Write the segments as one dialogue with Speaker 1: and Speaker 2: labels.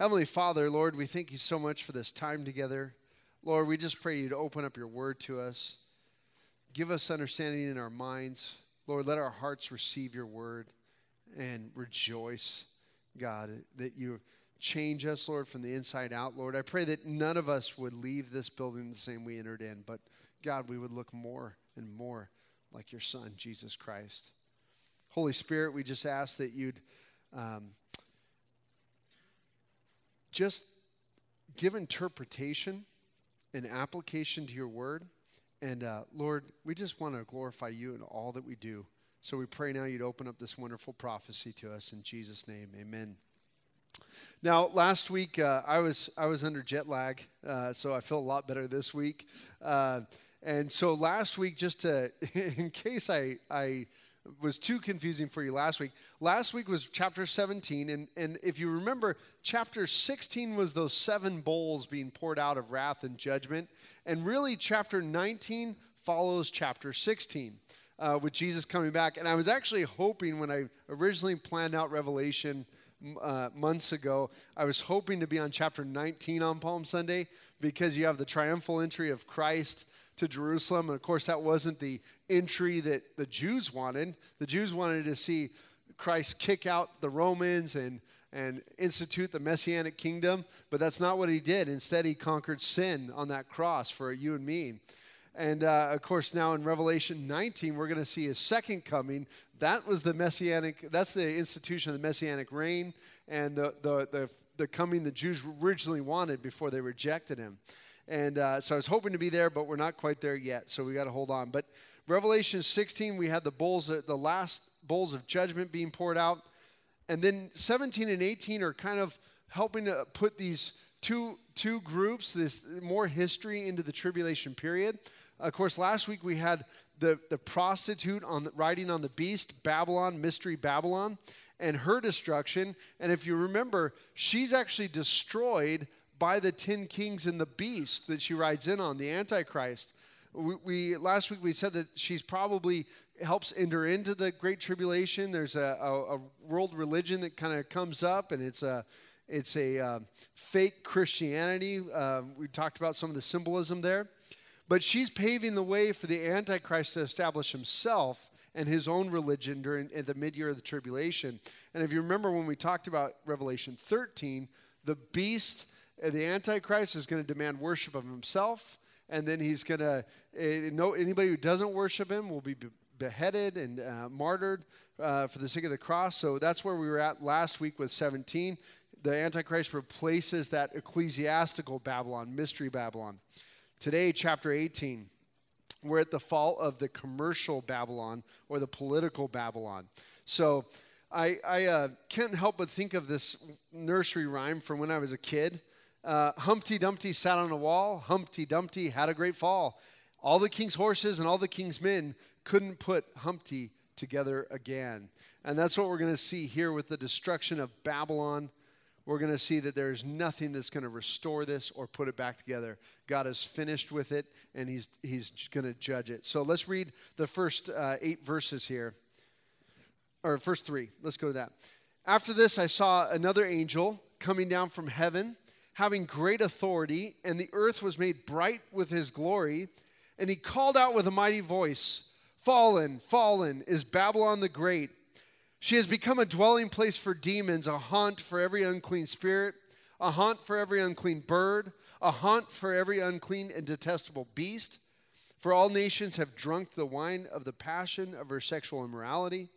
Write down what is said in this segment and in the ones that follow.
Speaker 1: Heavenly Father, Lord, we thank you so much for this time together. Lord, we just pray you to open up your word to us. Give us understanding in our minds. Lord, let our hearts receive your word and rejoice, God, that you change us, Lord, from the inside out. Lord, I pray that none of us would leave this building the same we entered in, but God, we would look more and more like your Son, Jesus Christ. Holy Spirit, we just ask that you'd um, just give interpretation and application to your word. And uh, Lord, we just want to glorify you in all that we do. So we pray now you'd open up this wonderful prophecy to us in Jesus' name. Amen. Now, last week uh, I was I was under jet lag, uh, so I feel a lot better this week. Uh, and so last week, just to in case I I was too confusing for you last week. Last week was chapter 17, and, and if you remember, chapter 16 was those seven bowls being poured out of wrath and judgment. And really, chapter 19 follows chapter 16 uh, with Jesus coming back. And I was actually hoping when I originally planned out Revelation uh, months ago, I was hoping to be on chapter 19 on Palm Sunday because you have the triumphal entry of Christ to Jerusalem. And of course, that wasn't the entry that the Jews wanted. The Jews wanted to see Christ kick out the Romans and, and institute the messianic kingdom, but that's not what he did. Instead, he conquered sin on that cross for you and me. And uh, of course, now in Revelation 19, we're going to see his second coming. That was the messianic, that's the institution of the messianic reign and the, the, the, the coming the Jews originally wanted before they rejected him. And uh, so I was hoping to be there, but we're not quite there yet. So we got to hold on. But Revelation 16, we had the bowls, the last bowls of judgment being poured out. And then 17 and 18 are kind of helping to put these two, two groups, this more history into the tribulation period. Of course, last week we had the, the prostitute on the, riding on the beast, Babylon, Mystery Babylon, and her destruction. And if you remember, she's actually destroyed by the ten kings and the beast that she rides in on, the Antichrist. We, we last week we said that she's probably helps enter into the great tribulation. There's a, a, a world religion that kind of comes up, and it's a it's a uh, fake Christianity. Uh, we talked about some of the symbolism there, but she's paving the way for the Antichrist to establish himself and his own religion during the mid year of the tribulation. And if you remember when we talked about Revelation 13, the beast the Antichrist is going to demand worship of himself, and then he's going to, uh, no, anybody who doesn't worship him will be beheaded and uh, martyred uh, for the sake of the cross. So that's where we were at last week with 17. The Antichrist replaces that ecclesiastical Babylon, mystery Babylon. Today, chapter 18, we're at the fall of the commercial Babylon or the political Babylon. So I, I uh, can't help but think of this nursery rhyme from when I was a kid. Uh, Humpty Dumpty sat on a wall. Humpty Dumpty had a great fall. All the king's horses and all the king's men couldn't put Humpty together again. And that's what we're going to see here with the destruction of Babylon. We're going to see that there's nothing that's going to restore this or put it back together. God is finished with it and he's, he's going to judge it. So let's read the first uh, eight verses here, or first three. Let's go to that. After this, I saw another angel coming down from heaven having great authority, and the earth was made bright with his glory. And he called out with a mighty voice Fallen, fallen is Babylon the Great. She has become a dwelling place for demons, a haunt for every unclean spirit, a haunt for every unclean bird, a haunt for every unclean and detestable beast. For all nations have drunk the wine of the passion of her sexual immorality,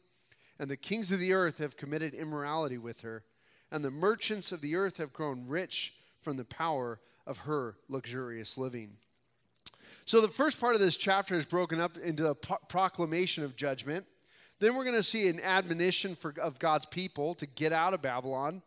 Speaker 1: and the kings of the earth have committed immorality with her, and the merchants of the earth have grown rich from the power of her luxurious living. So, the first part of this chapter is broken up into a pro- proclamation of judgment. Then we're going to see an admonition for, of God's people to get out of Babylon.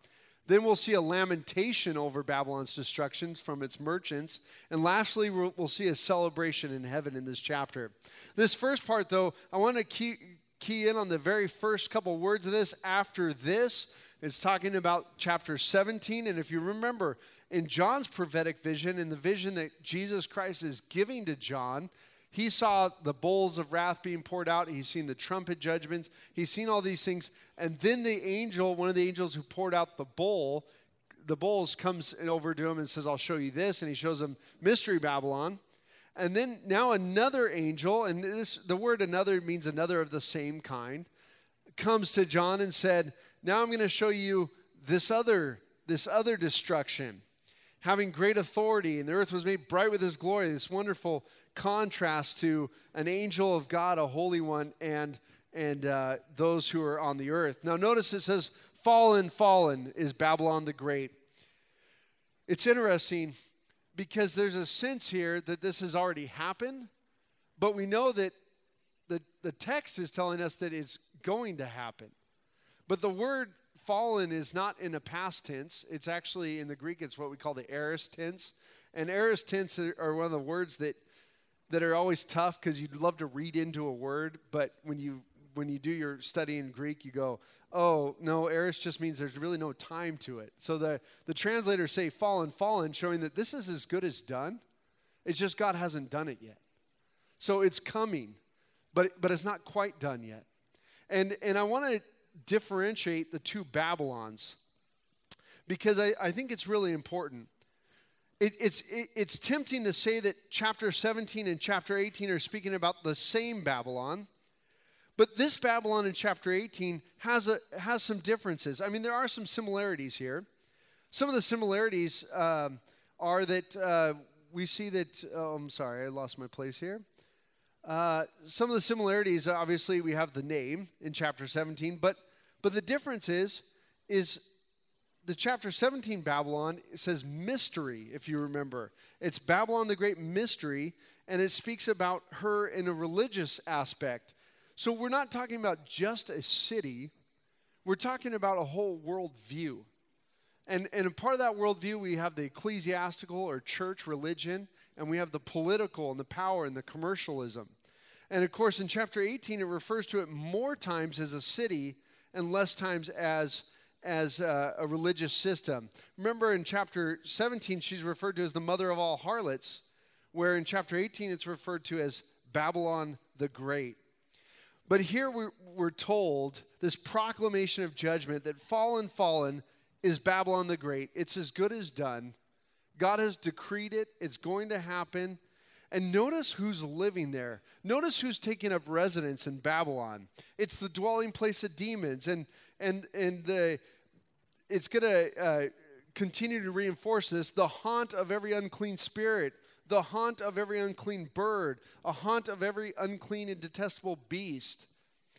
Speaker 1: Then we'll see a lamentation over Babylon's destructions from its merchants. And lastly, we'll, we'll see a celebration in heaven in this chapter. This first part, though, I want to key, key in on the very first couple words of this. After this, it's talking about chapter 17. And if you remember, in John's prophetic vision, in the vision that Jesus Christ is giving to John, he saw the bowls of wrath being poured out. He's seen the trumpet judgments. He's seen all these things. And then the angel, one of the angels who poured out the bowl, the bowls comes over to him and says, I'll show you this. And he shows him Mystery Babylon. And then now another angel, and this the word another means another of the same kind, comes to John and said, Now I'm going to show you this other, this other destruction, having great authority, and the earth was made bright with his glory, this wonderful contrast to an angel of God, a holy one, and and uh, those who are on the earth. Now, notice it says, Fallen, fallen is Babylon the Great. It's interesting because there's a sense here that this has already happened, but we know that the, the text is telling us that it's going to happen. But the word fallen is not in a past tense. It's actually in the Greek, it's what we call the aorist tense. And aorist tense are one of the words that, that are always tough because you'd love to read into a word, but when you when you do your study in Greek, you go, oh, no, aorist just means there's really no time to it. So the, the translators say fallen, fallen, showing that this is as good as done. It's just God hasn't done it yet. So it's coming, but, but it's not quite done yet. And, and I want to differentiate the two Babylons because I, I think it's really important. It, it's, it, it's tempting to say that chapter 17 and chapter 18 are speaking about the same Babylon but this Babylon in chapter 18 has, a, has some differences. I mean, there are some similarities here. Some of the similarities um, are that uh, we see that, oh, I'm sorry, I lost my place here. Uh, some of the similarities, obviously, we have the name in chapter 17, but, but the difference is, is the chapter 17 Babylon says mystery, if you remember. It's Babylon the Great Mystery, and it speaks about her in a religious aspect. So we're not talking about just a city, we're talking about a whole worldview. And, and part of that worldview, we have the ecclesiastical or church religion, and we have the political and the power and the commercialism. And of course, in chapter 18, it refers to it more times as a city and less times as, as a, a religious system. Remember in chapter 17, she's referred to as the mother of all harlots, where in chapter 18, it's referred to as Babylon the Great. But here we're, we're told this proclamation of judgment that fallen, fallen is Babylon the Great. It's as good as done. God has decreed it, it's going to happen. And notice who's living there. Notice who's taking up residence in Babylon. It's the dwelling place of demons, and and and the it's going to uh, continue to reinforce this. The haunt of every unclean spirit, the haunt of every unclean bird, a haunt of every unclean and detestable beast.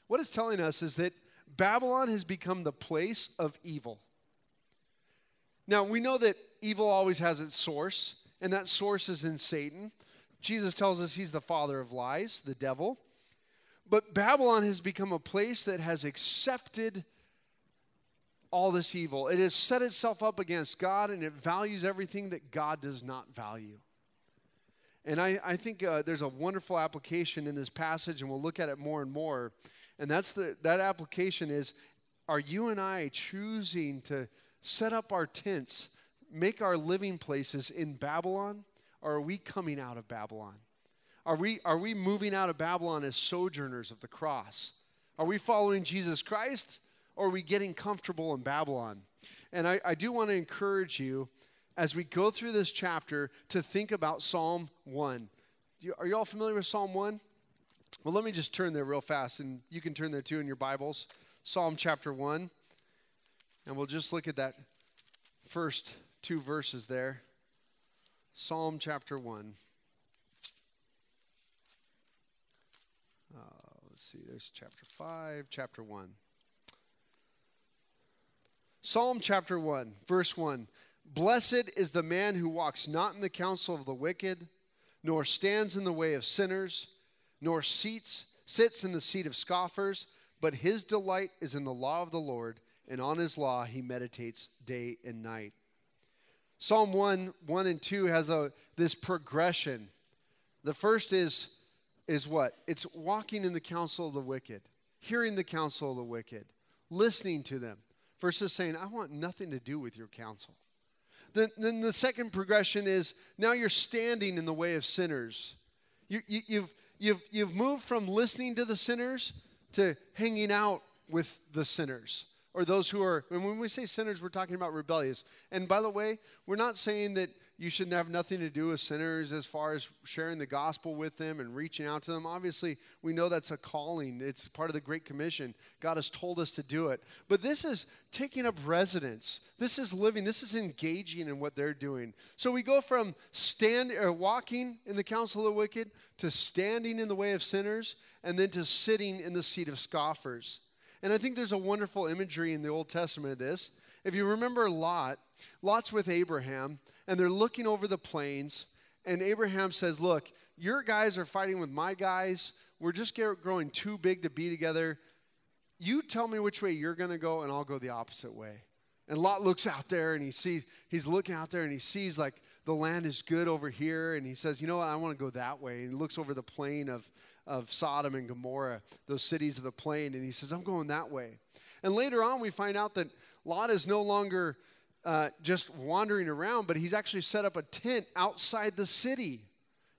Speaker 1: What it's telling us is that Babylon has become the place of evil. Now, we know that evil always has its source, and that source is in Satan. Jesus tells us he's the father of lies, the devil. But Babylon has become a place that has accepted all this evil. It has set itself up against God and it values everything that God does not value. And I, I think uh, there's a wonderful application in this passage, and we'll look at it more and more. And that's the, that application is are you and I choosing to set up our tents, make our living places in Babylon, or are we coming out of Babylon? Are we, are we moving out of Babylon as sojourners of the cross? Are we following Jesus Christ, or are we getting comfortable in Babylon? And I, I do want to encourage you as we go through this chapter to think about Psalm 1. Are you all familiar with Psalm 1? Well, let me just turn there real fast, and you can turn there too in your Bibles. Psalm chapter 1. And we'll just look at that first two verses there. Psalm chapter 1. Uh, let's see, there's chapter 5, chapter 1. Psalm chapter 1, verse 1. Blessed is the man who walks not in the counsel of the wicked, nor stands in the way of sinners, nor seats, sits in the seat of scoffers, but his delight is in the law of the Lord, and on his law he meditates day and night. Psalm 1, 1 and 2 has a, this progression. The first is, is what? It's walking in the counsel of the wicked, hearing the counsel of the wicked, listening to them, versus saying, I want nothing to do with your counsel. Then, then the second progression is now you're standing in the way of sinners. You, you, you've, you've, you've moved from listening to the sinners to hanging out with the sinners or those who are, and when we say sinners, we're talking about rebellious. And by the way, we're not saying that you shouldn't have nothing to do with sinners as far as sharing the gospel with them and reaching out to them. Obviously, we know that's a calling, it's part of the Great Commission. God has told us to do it. But this is taking up residence. This is living. This is engaging in what they're doing. So we go from stand or walking in the counsel of the wicked to standing in the way of sinners and then to sitting in the seat of scoffers. And I think there's a wonderful imagery in the Old Testament of this. If you remember Lot, Lot's with Abraham, and they're looking over the plains, and Abraham says, Look, your guys are fighting with my guys. We're just growing too big to be together. You tell me which way you're going to go, and I'll go the opposite way. And Lot looks out there and he sees, he's looking out there and he sees like the land is good over here. And he says, You know what? I want to go that way. And he looks over the plain of, of Sodom and Gomorrah, those cities of the plain, and he says, I'm going that way. And later on, we find out that Lot is no longer uh, just wandering around, but he's actually set up a tent outside the city.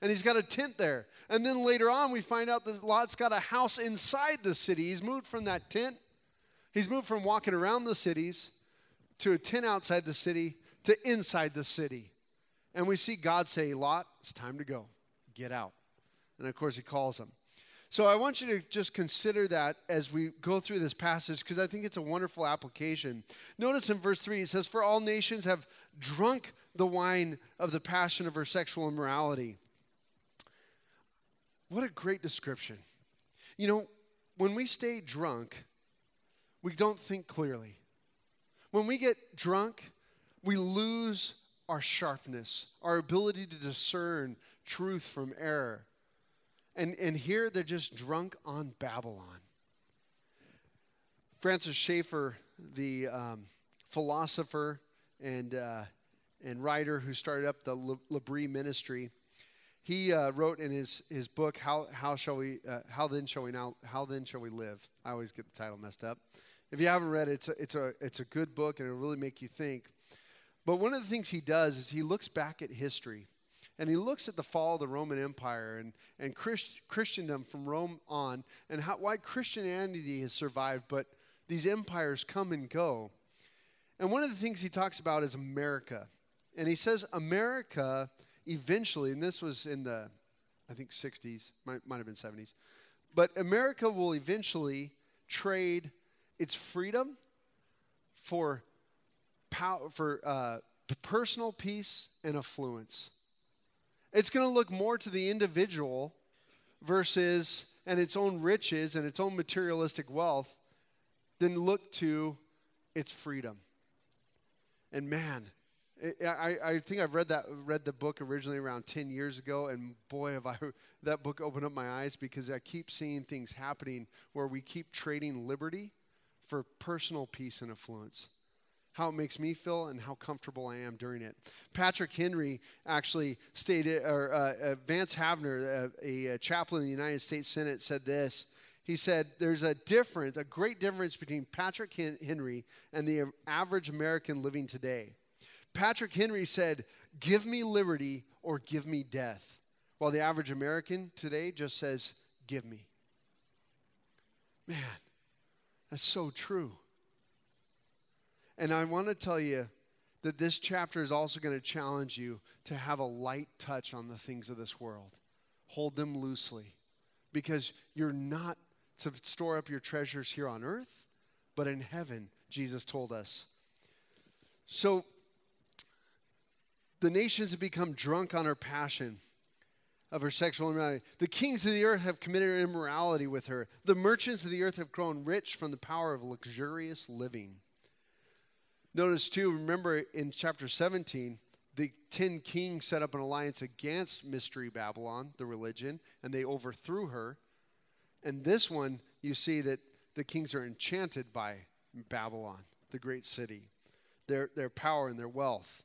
Speaker 1: And he's got a tent there. And then later on, we find out that Lot's got a house inside the city. He's moved from that tent, he's moved from walking around the cities to a tent outside the city to inside the city. And we see God say, Lot, it's time to go. Get out. And of course, he calls him. So I want you to just consider that as we go through this passage because I think it's a wonderful application. Notice in verse 3 it says, For all nations have drunk the wine of the passion of her sexual immorality. What a great description. You know, when we stay drunk, we don't think clearly. When we get drunk, we lose our sharpness, our ability to discern truth from error. And, and here they're just drunk on Babylon. Francis Schaeffer, the um, philosopher and, uh, and writer who started up the L'Abri ministry, he uh, wrote in his, his book, how, how, shall we, uh, how, then shall we now, how Then Shall We Live? I always get the title messed up. If you haven't read it, it's a, it's a, it's a good book and it'll really make you think. But one of the things he does is he looks back at history and he looks at the fall of the Roman Empire and, and Christ, Christendom from Rome on and how, why Christianity has survived, but these empires come and go. And one of the things he talks about is America. And he says America eventually, and this was in the, I think, 60s, might, might have been 70s, but America will eventually trade its freedom for, for uh, personal peace and affluence. It's going to look more to the individual versus and its own riches and its own materialistic wealth than look to its freedom. And man, I, I think I've read that read the book originally around 10 years ago, and boy, have I that book opened up my eyes because I keep seeing things happening where we keep trading liberty for personal peace and affluence how it makes me feel and how comfortable I am during it. Patrick Henry actually stated, or uh, uh, Vance Havner, uh, a, a chaplain in the United States Senate, said this. He said, There's a difference, a great difference between Patrick Henry and the average American living today. Patrick Henry said, Give me liberty or give me death. While the average American today just says, Give me. Man, that's so true. And I want to tell you that this chapter is also going to challenge you to have a light touch on the things of this world. Hold them loosely because you're not to store up your treasures here on earth, but in heaven, Jesus told us. So the nations have become drunk on her passion of her sexual immorality. The kings of the earth have committed immorality with her. The merchants of the earth have grown rich from the power of luxurious living. Notice too, remember in chapter 17, the 10 kings set up an alliance against Mystery Babylon, the religion, and they overthrew her. And this one, you see that the kings are enchanted by Babylon, the great city, their, their power and their wealth.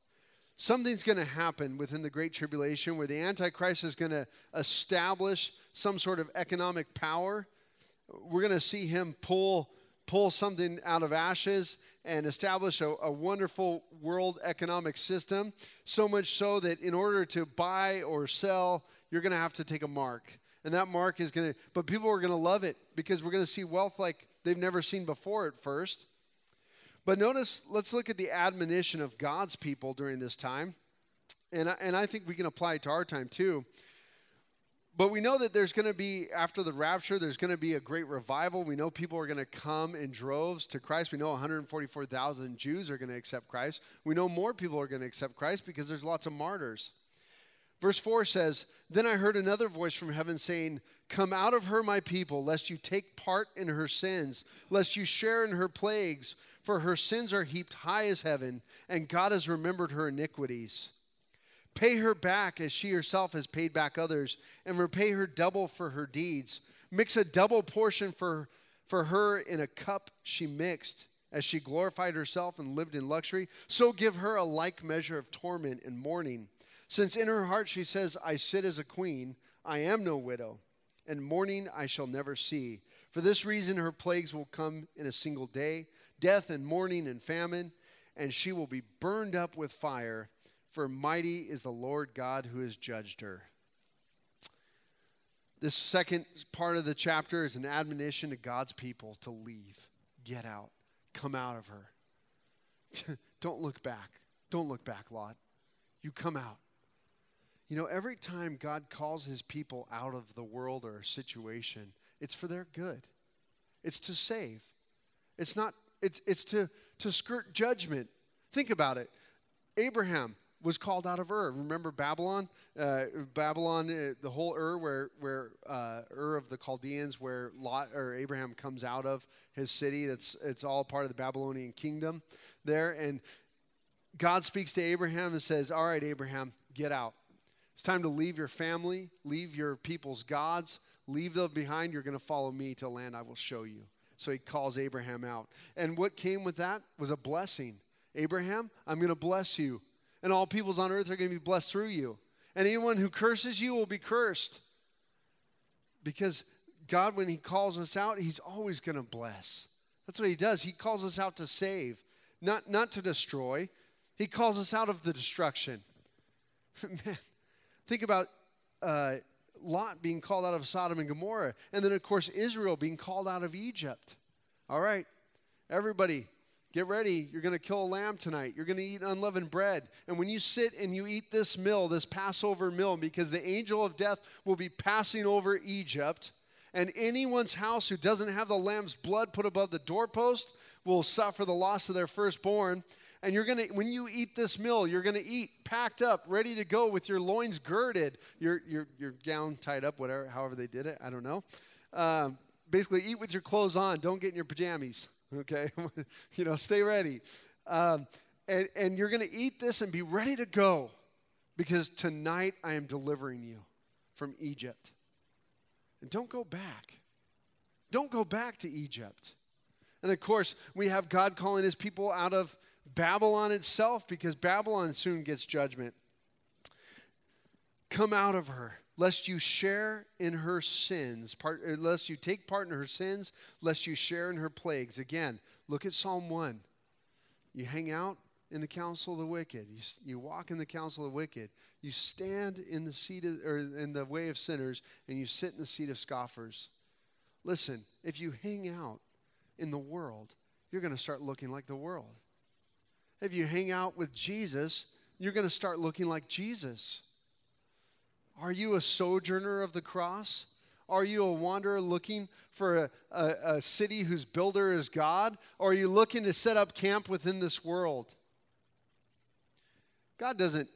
Speaker 1: Something's going to happen within the Great Tribulation where the Antichrist is going to establish some sort of economic power. We're going to see him pull, pull something out of ashes and establish a, a, wonderful world economic system. So much so that in order to buy or sell, you're going to have to take a mark. And that mark is going to, but people are going to love it because we're going to see wealth like they've never seen before at first. But notice, let's look at the admonition of God's people during this time. And I, and I think we can apply it to our time too. But we know that there's going to be, after the rapture, there's going to be a great revival. We know people are going to come in droves to Christ. We know 144,000 Jews are going to accept Christ. We know more people are going to accept Christ because there's lots of martyrs. Verse 4 says, Then I heard another voice from heaven saying, Come out of her, my people, lest you take part in her sins, lest you share in her plagues, for her sins are heaped high as heaven, and God has remembered her iniquities. Pay her back as she herself has paid back others, and repay her double for her deeds. Mix a double portion for, for her in a cup she mixed, as she glorified herself and lived in luxury. So give her a like measure of torment and mourning. Since in her heart she says, I sit as a queen, I am no widow, and mourning I shall never see. For this reason her plagues will come in a single day death and mourning and famine, and she will be burned up with fire for mighty is the Lord God who has judged her. This second part of the chapter is an admonition to God's people to leave, get out, come out of her. Don't look back. Don't look back, Lot. You come out. You know, every time God calls his people out of the world or situation, it's for their good. It's to save. It's not, it's, it's to, to skirt judgment. Think about it. Abraham, was called out of Ur. Remember Babylon? Uh, Babylon, uh, the whole Ur, where where uh, Ur of the Chaldeans, where Lot or Abraham comes out of his city. That's it's all part of the Babylonian kingdom there. And God speaks to Abraham and says, "All right, Abraham, get out. It's time to leave your family, leave your people's gods, leave them behind. You're going to follow me to land I will show you." So he calls Abraham out. And what came with that was a blessing. Abraham, I'm going to bless you and all peoples on earth are going to be blessed through you. And anyone who curses you will be cursed. Because God, when He calls us out, He's always going to bless. That's what He does. He calls us out to save, not, not to destroy. He calls us out of the destruction. Man, think about uh, Lot being called out of Sodom and Gomorrah, and then, of course, Israel being called out of Egypt. All right, everybody, Get ready. You're going to kill a lamb tonight. You're going to eat unleavened bread. And when you sit and you eat this meal, this Passover meal, because the angel of death will be passing over Egypt, and anyone's house who doesn't have the lamb's blood put above the doorpost will suffer the loss of their firstborn. And you're going to, when you eat this meal, you're going to eat packed up, ready to go with your loins girded, your, your, your gown tied up, whatever, however they did it. I don't know. Um, basically, eat with your clothes on. Don't get in your pajamas okay? you know, stay ready. Um, and, and you're going to eat this and be ready to go because tonight I am delivering you from Egypt. And don't go back. Don't go back to Egypt. And of course, we have God calling his people out of Babylon itself because Babylon soon gets judgment. Come out of her lest you share in her sins, part, uh, lest you take part in her sins, lest you share in her plagues. Again, look at Psalm 1. You hang out in the counsel of the wicked. You, you walk in the counsel of the wicked. You stand in the seat of, or in the way of sinners, and you sit in the seat of scoffers. Listen, if you hang out in the world, you're going to start looking like the world. If you hang out with Jesus, you're going to start looking like Jesus. Are you a sojourner of the cross? Are you a wanderer looking for a, a, a, city whose builder is God? Or are you looking to set up camp within this world? God doesn't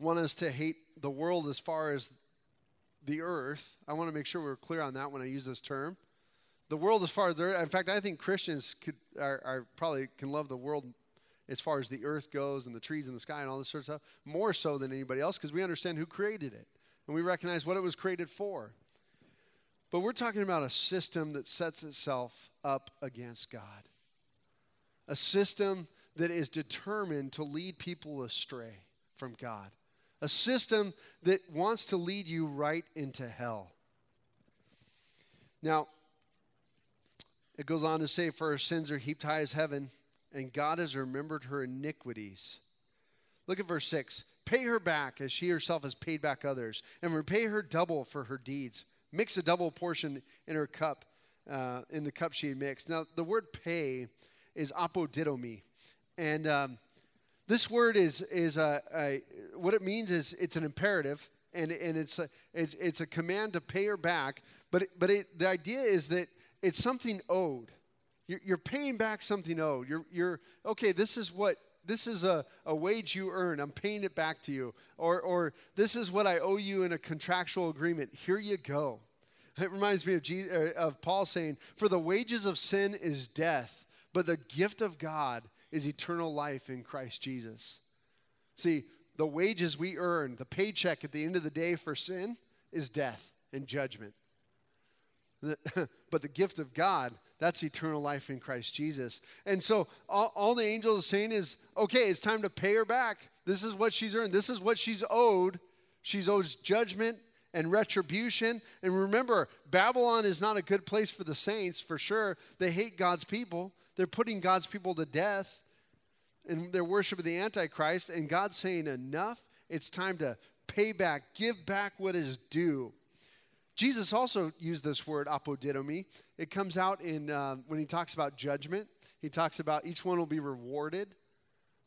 Speaker 1: want us to hate the world as far as the earth. I want to make sure we're clear on that when I use this term. The world as far as the earth, in fact, I think Christians could, are, are probably can love the world as far as the earth goes and the trees in the sky and all this sort of stuff, more so than anybody else because we understand who created it and we recognize what it was created for. But we're talking about a system that sets itself up against God, a system that is determined to lead people astray from God, a system that wants to lead you right into hell. Now, it goes on to say, For our sins are heaped high as heaven and God has remembered her iniquities. Look at verse 6. Pay her back as she herself has paid back others, and repay her double for her deeds. Mix a double portion in her cup, uh, in the cup she had mixed. Now, the word pay is apodidomi. And um, this word is, is a, a, what it means is it's an imperative and, and it's, a, it's, it's a command to pay her back. But, but it, the idea is that it's something owed. You're, you're paying back something owed. You're, you're, okay, this is what this is a, a wage you earn. I'm paying it back to you. Or, or this is what I owe you in a contractual agreement. Here you go. It reminds me of, Jesus, uh, of Paul saying, For the wages of sin is death, but the gift of God is eternal life in Christ Jesus. See, the wages we earn, the paycheck at the end of the day for sin, is death and judgment. but the gift of God, that's eternal life in Christ Jesus. And so all, all, the angels are saying is, okay, it's time to pay her back. This is what she's earned. This is what she's owed. She's owed judgment and retribution. And remember, Babylon is not a good place for the saints, for sure. They hate God's people. They're putting God's people to death and they're worshiping the Antichrist. And God's saying, enough. It's time to pay back, give back what is due. Jesus also used this word apodidomi. It comes out in uh, when he talks about judgment. He talks about each one will be rewarded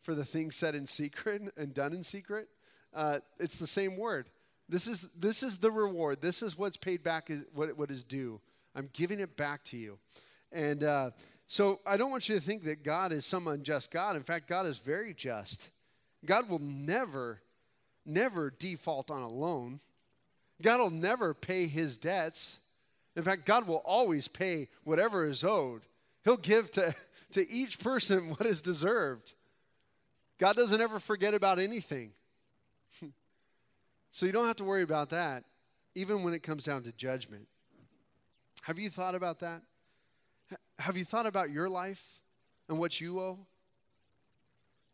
Speaker 1: for the things said in secret and done in secret. Uh, it's the same word. This is this is the reward. This is what's paid back. Is what what is due. I'm giving it back to you, and uh, so I don't want you to think that God is some unjust God. In fact, God is very just. God will never, never default on a loan. God will never pay his debts. In fact, God will always pay whatever is owed. He'll give to, to each person what is deserved. God doesn't ever forget about anything. so you don't have to worry about that, even when it comes down to judgment. Have you thought about that? Have you thought about your life and what you owe?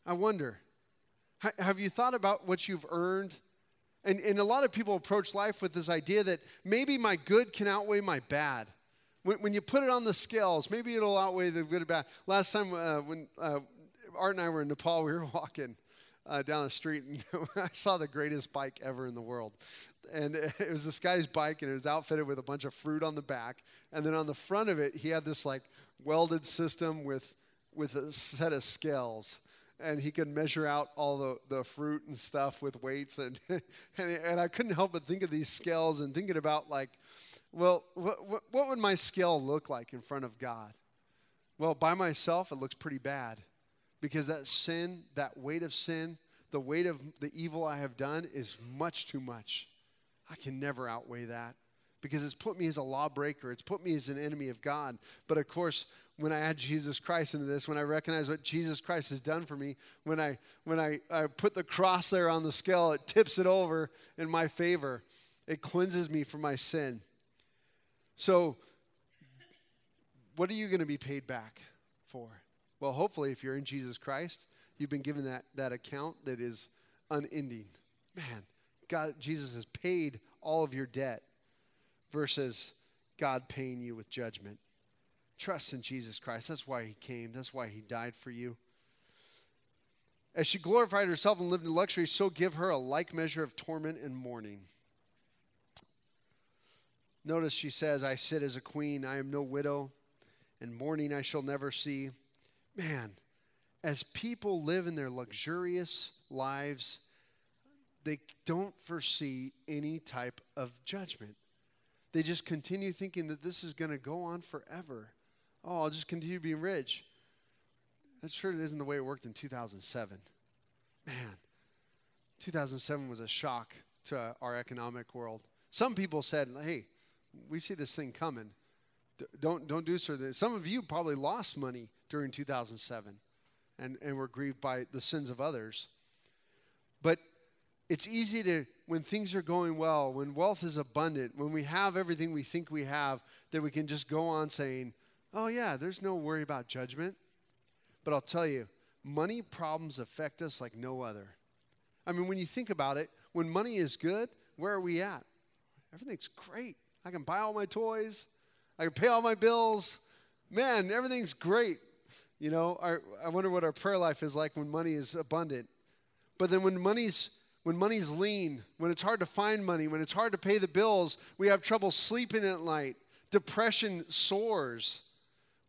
Speaker 1: I wonder. Have you thought about what you've earned and, and a lot of people approach life with this idea that maybe my good can outweigh my bad. When, when you put it on the scales, maybe it'll outweigh the good and bad. Last time uh, when uh, Art and I were in Nepal, we were walking uh, down the street and I saw the greatest bike ever in the world. And it was this guy's bike and it was outfitted with a bunch of fruit on the back. And then on the front of it, he had this like welded system with, with a set of scales and he could measure out all the, the fruit and stuff with weights. And, and, and I couldn't help but think of these scales and thinking about, like, well, what, what would my scale look like in front of God? Well, by myself, it looks pretty bad because that sin, that weight of sin, the weight of the evil I have done is much too much. I can never outweigh that because it's put me as a lawbreaker. It's put me as an enemy of God. But of course, when I add Jesus Christ into this, when I recognize what Jesus Christ has done for me, when I when I, I put the cross there on the scale, it tips it over in my favor. It cleanses me from my sin. So, what are you going to be paid back for? Well, hopefully, if you're in Jesus Christ, you've been given that, that account that is unending. Man, God, Jesus has paid all of your debt versus God paying you with judgment. Trust in Jesus Christ. That's why he came, that's why he died for you. As she glorified herself and lived in luxury, so give her a like measure of torment and mourning. Notice she says, I sit as a queen, I am no widow, and mourning I shall never see. Man, as people live in their luxurious lives, they don't foresee any type of judgment. They just continue thinking that this is going to go on forever. Oh, I'll just continue being rich. That sure isn't the way it worked in 2007. Man, 2007 was a shock to our economic world. Some people said, hey, we see this thing coming. Don't, don't do certain Some of you probably lost money during 2007 and, and were grieved by the sins of others. But it's easy to, when things are going well, when wealth is abundant, when we have everything we think we have, that we can just go on saying, Oh, yeah, there's no worry about judgment. But I'll tell you, money problems affect us like no other. I mean, when you think about it, when money is good, where are we at? Everything's great. I can buy all my toys, I can pay all my bills. Man, everything's great. You know, our, I wonder what our prayer life is like when money is abundant. But then when money's when money's lean, when it's hard to find money, when it's hard to pay the bills, we have trouble sleeping at night. Depression soars.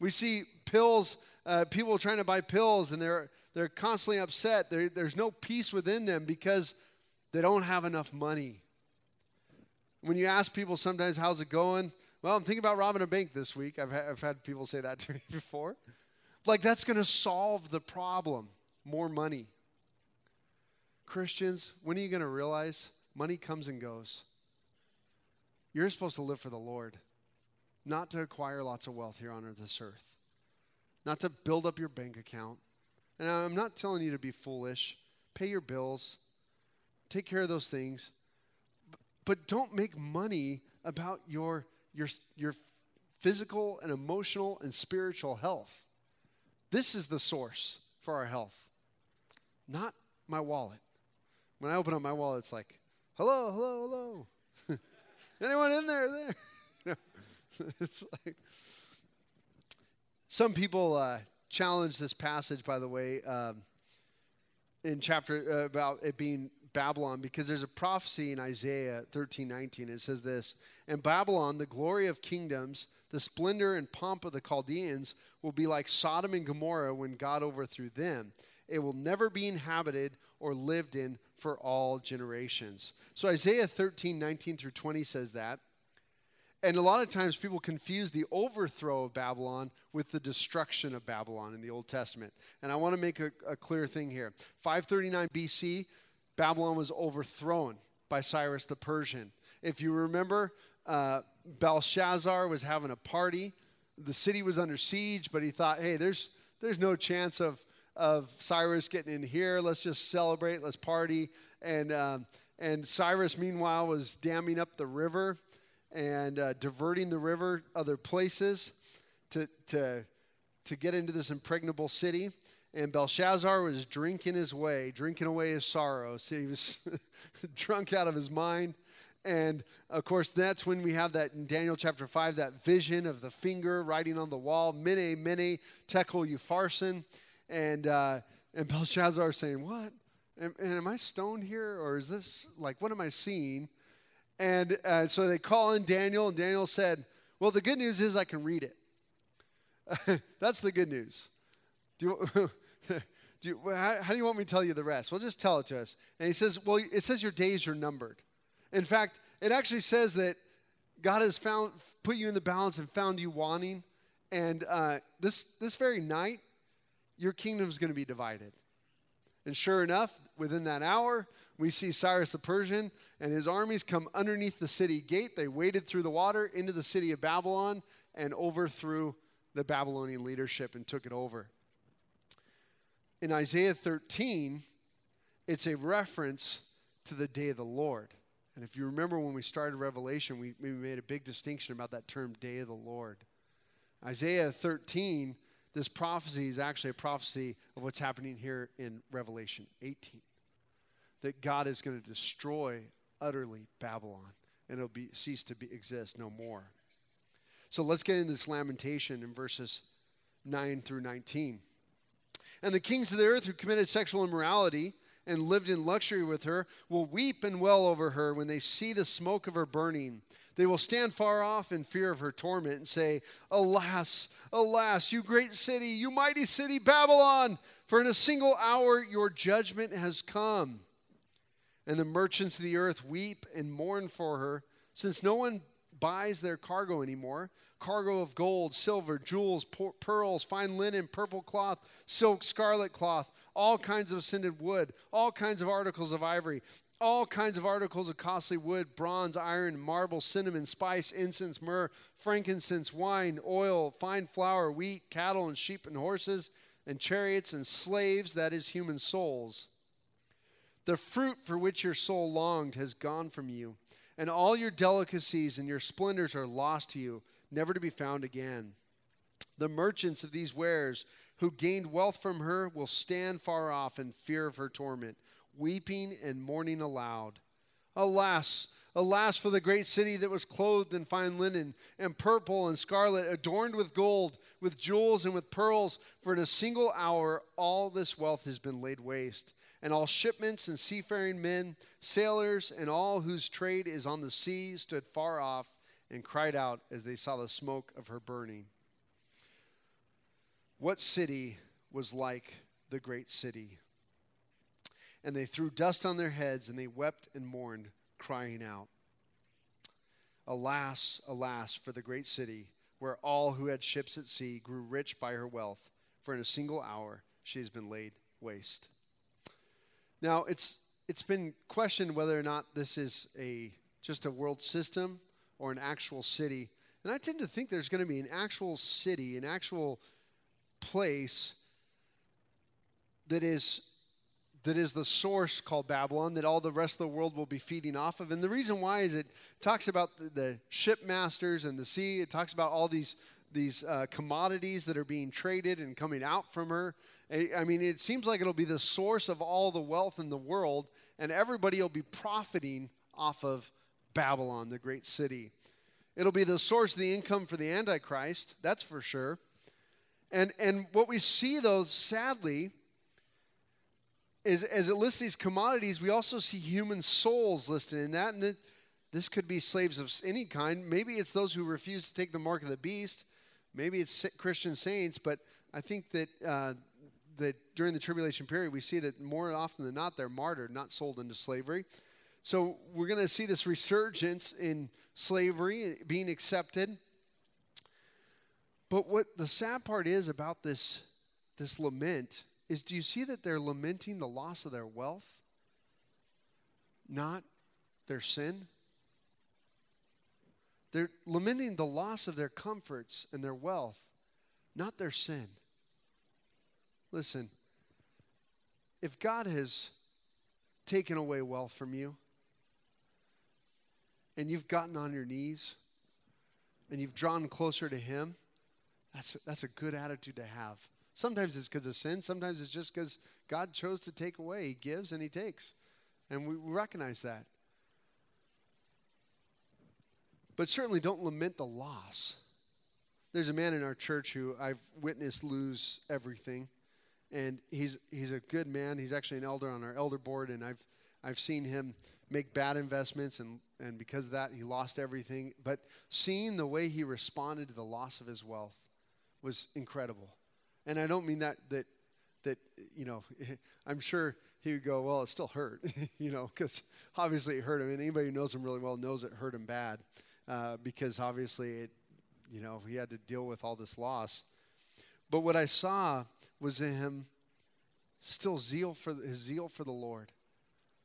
Speaker 1: We see pills uh, people trying to buy pills and they're, they're constantly upset. There, there's no peace within them because they don't have enough money. When you ask people sometimes, how's it going? Well, I'm thinking about robbing a bank this week. I've, ha- I've had people say that to me before. Like, that's going to solve the problem more money. Christians, when are you going to realize money comes and goes? You're supposed to live for the Lord, not to acquire lots of wealth here on this earth, not to build up your bank account. And I'm not telling you to be foolish. Pay your bills, take care of those things, but don't make money about your, your, your physical and emotional and spiritual health. This is the source for our health, not my wallet. When I open up my wallet, it's like, hello, hello, hello. Anyone in there? There. it's like some people uh, challenge this passage, by the way, um, in chapter uh, about it being Babylon, because there's a prophecy in Isaiah 13, 19. It says this And Babylon, the glory of kingdoms, the splendor and pomp of the Chaldeans, will be like Sodom and Gomorrah when God overthrew them. It will never be inhabited or lived in for all generations. So Isaiah 13, 19 through 20 says that. And a lot of times people confuse the overthrow of Babylon with the destruction of Babylon in the Old Testament. And I want to make a, a clear thing here. 539 BC, Babylon was overthrown by Cyrus the Persian. If you remember, uh, Belshazzar was having a party. The city was under siege, but he thought, hey, there's, there's no chance of, of Cyrus getting in here. Let's just celebrate, let's party. And, um, and Cyrus, meanwhile, was damming up the river and uh, diverting the river other places to, to, to get into this impregnable city. And Belshazzar was drinking his way, drinking away his sorrows. He was drunk out of his mind. And of course, that's when we have that in Daniel chapter 5, that vision of the finger writing on the wall, Mene, Mene, Tekel, Upharsin. And, uh, and Belshazzar saying, What? And am I stoned here? Or is this like, what am I seeing? And uh, so they call in Daniel, and Daniel said, Well, the good news is I can read it. That's the good news. Do you, do you, how, how do you want me to tell you the rest? Well, just tell it to us. And he says, Well, it says your days are numbered. In fact, it actually says that God has found, put you in the balance and found you wanting. And uh, this, this very night, your kingdom is going to be divided. And sure enough, within that hour, we see Cyrus the Persian and his armies come underneath the city gate. They waded through the water into the city of Babylon and overthrew the Babylonian leadership and took it over. In Isaiah 13, it's a reference to the day of the Lord. And if you remember when we started Revelation, we, we made a big distinction about that term, day of the Lord. Isaiah 13 this prophecy is actually a prophecy of what's happening here in Revelation 18. That God is going to destroy utterly Babylon and it'll be cease to be, exist no more. So let's get into this lamentation in verses 9 through 19. And the kings of the earth who committed sexual immorality and lived in luxury with her will weep and wail over her when they see the smoke of her burning. They will stand far off in fear of her torment and say, Alas, alas, you great city, you mighty city, Babylon, for in a single hour your judgment has come. And the merchants of the earth weep and mourn for her, since no one buys their cargo anymore cargo of gold, silver, jewels, pearls, fine linen, purple cloth, silk, scarlet cloth, all kinds of scented wood, all kinds of articles of ivory, all kinds of articles of costly wood bronze, iron, marble, cinnamon, spice, incense, myrrh, frankincense, wine, oil, fine flour, wheat, cattle, and sheep and horses, and chariots and slaves, that is, human souls. The fruit for which your soul longed has gone from you, and all your delicacies and your splendors are lost to you, never to be found again. The merchants of these wares who gained wealth from her will stand far off in fear of her torment weeping and mourning aloud. Alas, alas for the great city that was clothed in fine linen and purple and scarlet, adorned with gold, with jewels and with pearls, for in a single hour all this wealth has been laid waste. And all shipments and seafaring men, sailors, and all whose trade is on the sea stood far off and cried out as they saw the smoke of her burning. What city was like the great city? And they threw dust on their heads and they wept and mourned, crying out, Alas, alas, for the great city, where all who had ships at sea grew rich by her wealth, for in a single hour she has been laid waste. Now, it's, it's been questioned whether or not this is a, just a world system or an actual city. And I tend to think there's going to be an actual city, an actual place that is that is the source called Babylon that all the rest of the world will be feeding off of. And the reason why is it talks about the, the shipmasters and the sea. It talks about all these these uh, commodities that are being traded and coming out from her. I mean, it seems like it'll be the source of all the wealth in the world, and everybody will be profiting off of Babylon, the great city. It'll be the source of the income for the Antichrist, that's for sure. And, and what we see, though, sadly, is as it lists these commodities, we also see human souls listed in that. And this could be slaves of any kind. Maybe it's those who refuse to take the mark of the beast. Maybe it's Christian saints. But I think that, uh, that during the tribulation period, we see that more often than not, they're martyred, not sold into slavery. So we're going to see this resurgence in slavery being accepted. But what the sad part is about this, this lament is do you see that they're lamenting the loss of their wealth, not their sin? They're lamenting the loss of their comforts and their wealth, not their sin. Listen, if God has taken away wealth from you and you've gotten on your knees and you've drawn closer to Him, that's, that's a good attitude to have. Sometimes it's because of sin, sometimes it's just because God chose to take away. He gives and He takes. And we recognize that. But certainly don't lament the loss. There's a man in our church who I've witnessed lose everything. And he's, he's a good man. He's actually an elder on our elder board, and I've, I've seen him make bad investments, and, and because of that, he lost everything. But seeing the way he responded to the loss of his wealth was incredible. And I don't mean that that that you know. I'm sure he would go, well, it still hurt, you know, because obviously it hurt him. And anybody who knows him really well knows it hurt him bad, uh, because obviously it, you know, he had to deal with all this loss. But what I saw was in him still zeal for his zeal for the Lord.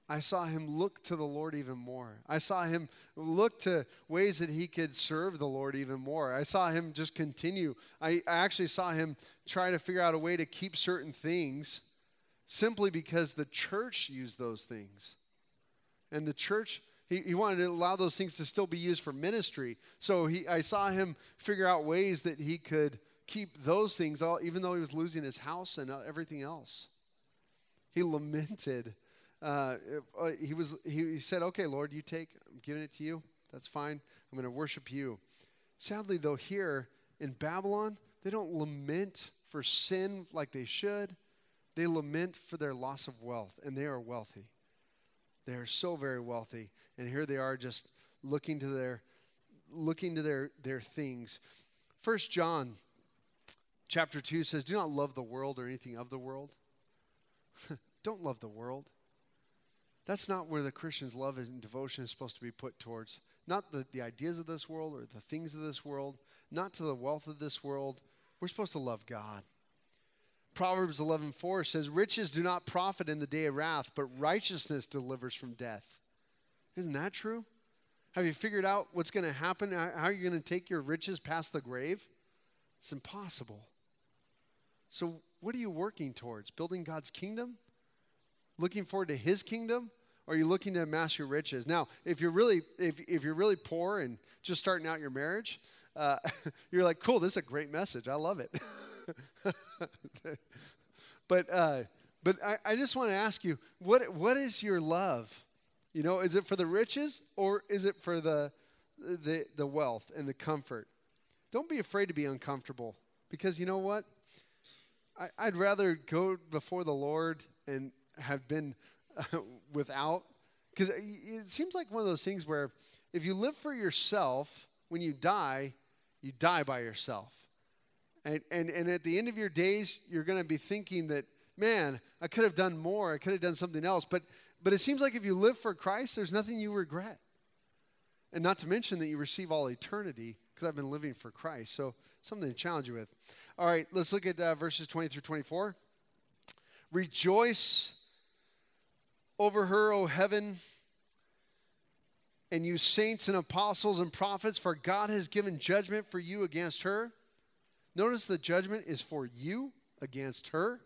Speaker 1: I saw him look to the Lord even more. I saw him look to ways that he could serve the Lord even more. I saw him just continue. I, I actually saw him try to figure out a way to keep certain things simply because the church used those things. And the church, he, he wanted to allow those things to still be used for ministry. So he, I saw him figure out ways that he could keep those things, all, even though he was losing his house and everything else. He lamented uh, uh, he was he, he said, "Okay, Lord, you take. I'm giving it to you. That's fine. I'm going to worship you." Sadly, though, here in Babylon, they don't lament for sin like they should. They lament for their loss of wealth, and they are wealthy. They are so very wealthy, and here they are just looking to their looking to their their things. First John chapter 2 says, Do not love the world or anything of the world. Don't love the world. That's not where the Christian's love and devotion is supposed to be put towards. Not the, the ideas of this world or the things of this world, not to the wealth of this world. We're supposed to love God. Proverbs 11:4 says, "Riches do not profit in the day of wrath, but righteousness delivers from death." Isn't that true? Have you figured out what's going to happen? How you're going to take your riches past the grave? It's impossible. So, what are you working towards? Building God's kingdom? Looking forward to his kingdom? Are you looking to amass your riches? Now, if you're really if, if you're really poor and just starting out your marriage, uh, you're like, cool, this is a great message. I love it. but uh, but I, I just want to ask you, what what is your love? You know, is it for the riches or is it for the the the wealth and the comfort? Don't be afraid to be uncomfortable because you know what? I, I'd rather go before the Lord and have been without? Because it seems like one of those things where if you live for yourself, when you die, you die by yourself. And, and, and at the end of your days, you're going to be thinking that, man, I could have done more. I could have done something else. But, but it seems like if you live for Christ, there's nothing you regret. And not to mention that you receive all eternity because I've been living for Christ. So something to challenge you with. All right, let's look at uh, verses 20 through 24. Rejoice over her, O heaven, and you saints and apostles and prophets, for God has given judgment for you against her. Notice the judgment is for you against her.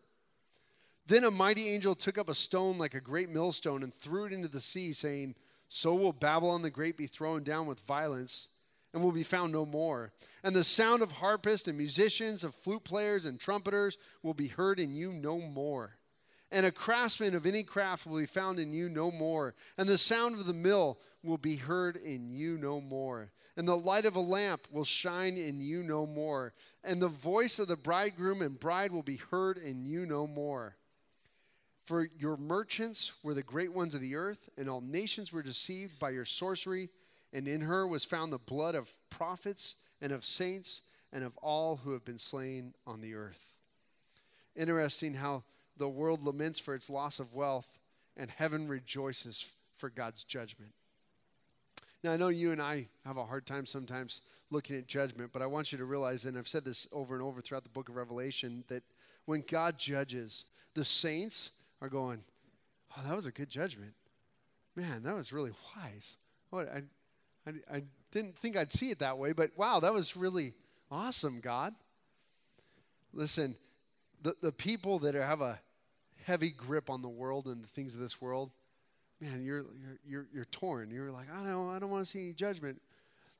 Speaker 1: Then a mighty angel took up a stone like a great millstone and threw it into the sea, saying, So will Babylon the Great be thrown down with violence and will be found no more. And the sound of harpists and musicians, of flute players and trumpeters will be heard in you no more. And a craftsman of any craft will be found in you no more. And the sound of the mill will be heard in you no more. And the light of a lamp will shine in you no more. And the voice of the bridegroom and bride will be heard in you no more. For your merchants were the great ones of the earth, and all nations were deceived by your sorcery. And in her was found the blood of prophets and of saints and of all who have been slain on the earth. Interesting how the world laments for its loss of wealth, and heaven rejoices for God's judgment. Now, I know you and I have a hard time sometimes looking at judgment, but I want you to realize, and I've said this over and over throughout the book of Revelation, that when God judges, the saints are going, Oh, that was a good judgment. Man, that was really wise. What, I, I, I didn't think I'd see it that way, but wow, that was really awesome, God. Listen, the, the people that have a heavy grip on the world and the things of this world, man, you're, you're, you're, you're torn. You're like, I don't, I don't want to see any judgment.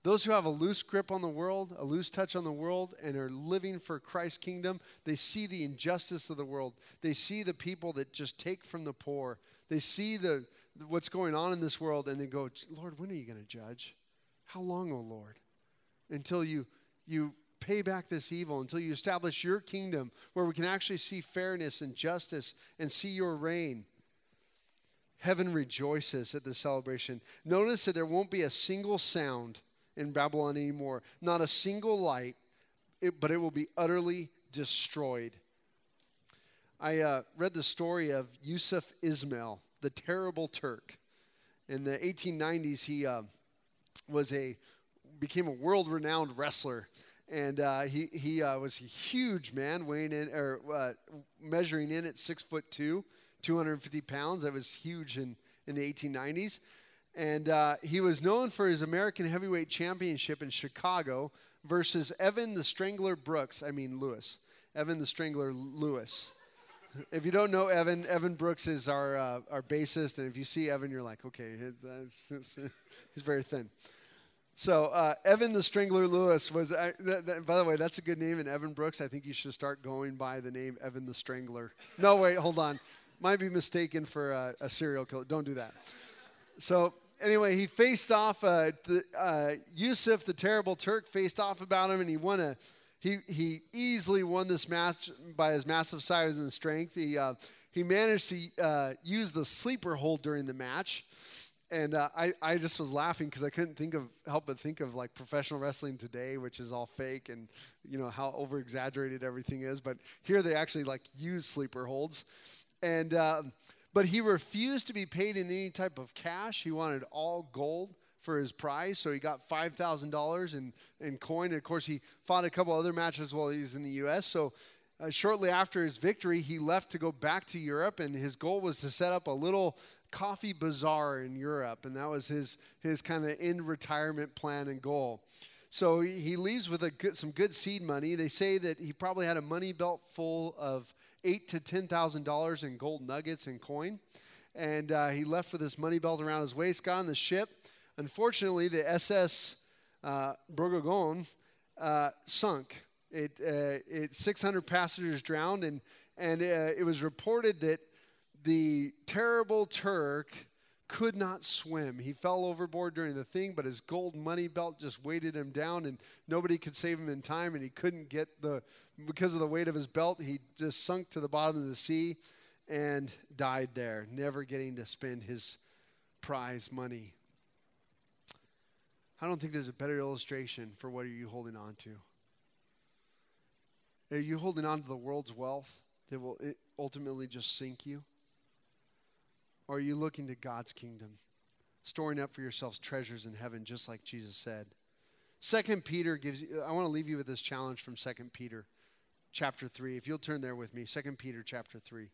Speaker 1: Those who have a loose grip on the world, a loose touch on the world, and are living for Christ's kingdom, they see the injustice of the world. They see the people that just take from the poor. They see the what's going on in this world, and they go, Lord, when are you going to judge? How long, O oh Lord? Until you you pay back this evil, until you establish your kingdom where we can actually see fairness and justice and see your reign. Heaven rejoices at the celebration. Notice that there won't be a single sound in Babylon anymore, not a single light, it, but it will be utterly destroyed. I uh, read the story of Yusuf Ismail, the terrible Turk. In the 1890s, he uh, was a became a world-renowned wrestler and uh, he he uh, was a huge man, weighing in or uh, measuring in at six foot two, 250 pounds. That was huge in in the 1890s, and uh, he was known for his American Heavyweight Championship in Chicago versus Evan the Strangler Brooks. I mean Lewis, Evan the Strangler Lewis. If you don't know Evan, Evan Brooks is our uh, our bassist, and if you see Evan, you're like, okay, he's very thin. So uh, Evan the Strangler Lewis was. Uh, th- th- by the way, that's a good name. And Evan Brooks, I think you should start going by the name Evan the Strangler. No, wait, hold on. Might be mistaken for a, serial killer. Don't do that. So anyway, he faced off. Uh, the, uh, Yusuf, the terrible Turk, faced off about him, and he won a. He he easily won this match by his massive size and strength. He uh, he managed to use the sleeper hold during the match and uh, I, I just was laughing because I couldn't think of help but think of like professional wrestling today, which is all fake and you know how over exaggerated everything is. But here they actually like use sleeper holds, and uh, but he refused to be paid in any type of cash. He wanted all gold for his prize, so he got five thousand dollars in in coin. And of course, he fought a couple other matches while he was in the U.S. So. Uh, shortly after his victory, he left to go back to Europe, and his goal was to set up a little coffee bazaar in Europe, and that was his, his kind of in retirement plan and goal. So he leaves with a good, some good seed money. They say that he probably had a money belt full of eight to ten thousand dollars in gold nuggets and coin, and uh, he left with his money belt around his waist. Got on the ship. Unfortunately, the SS uh, uh, sunk. It, uh, it 600 passengers drowned, and and uh, it was reported that the terrible Turk could not swim. He fell overboard during the thing, but his gold money belt just weighted him down, and nobody could save him in time. And he couldn't get the, because of the weight of his belt, he just sunk to the bottom of the sea and died there, never getting to spend his prize money. I don't think there's a better illustration for what are you holding on to. Are you holding on to the world's wealth that will ultimately just sink you? Or are you looking to God's kingdom, storing up for yourselves treasures in heaven, just like Jesus said? Second Peter gives I want to leave you with this challenge from Second Peter chapter 3. If you'll turn there with me, Second Peter chapter 3.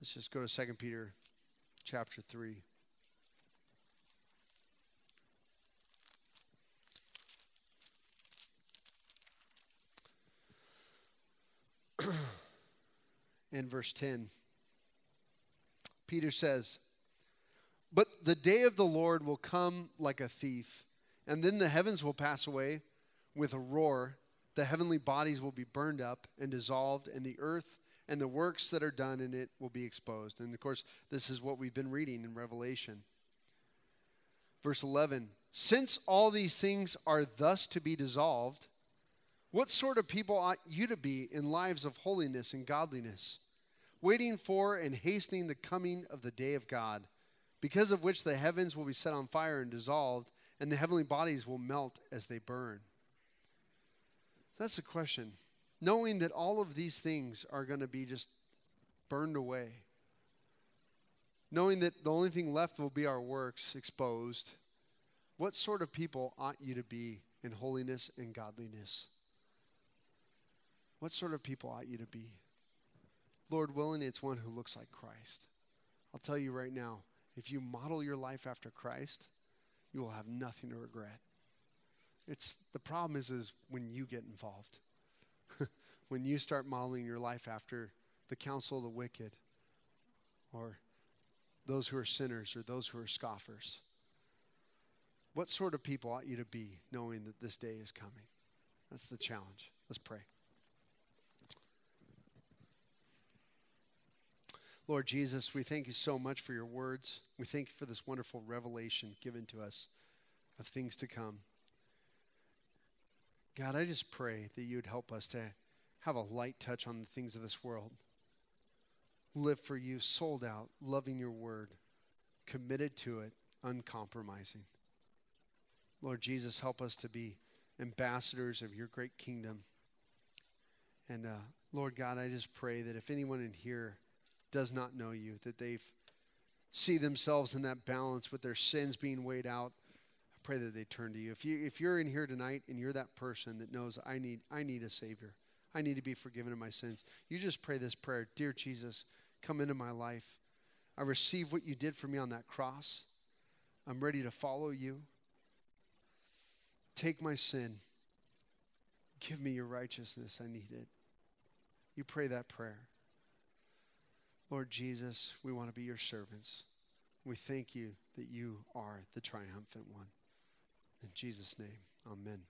Speaker 1: Let's just go to Second Peter chapter 3. in verse 10. Peter says, But the day of the Lord will come like a thief, and then the heavens will pass away with a roar. The heavenly bodies will be burned up and dissolved, and the earth and the works that are done in it will be exposed. And of course, this is what we've been reading in Revelation. Verse 11 Since all these things are thus to be dissolved, what sort of people ought you to be in lives of holiness and godliness, waiting for and hastening the coming of the day of God, because of which the heavens will be set on fire and dissolved, and the heavenly bodies will melt as they burn? That's the question. Knowing that all of these things are going to be just burned away, knowing that the only thing left will be our works exposed, what sort of people ought you to be in holiness and godliness? What sort of people ought you to be? Lord willing, it's one who looks like Christ. I'll tell you right now, if you model your life after Christ, you will have nothing to regret. It's the problem is is when you get involved. when you start modeling your life after the counsel of the wicked or those who are sinners or those who are scoffers. What sort of people ought you to be knowing that this day is coming? That's the challenge. Let's pray. Lord Jesus, we thank you so much for your words. We thank you for this wonderful revelation given to us of things to come. God, I just pray that you would help us to have a light touch on the things of this world. Live for you, sold out, loving your word, committed to it, uncompromising. Lord Jesus, help us to be ambassadors of your great kingdom. And uh, Lord God, I just pray that if anyone in here does not know you, that they see themselves in that balance with their sins being weighed out. I pray that they turn to you. If you if you're in here tonight and you're that person that knows I need I need a savior. I need to be forgiven of my sins. You just pray this prayer, dear Jesus, come into my life. I receive what you did for me on that cross. I'm ready to follow you. Take my sin. Give me your righteousness. I need it. You pray that prayer. Lord Jesus, we want to be your servants. We thank you that you are the triumphant one. In Jesus' name, amen.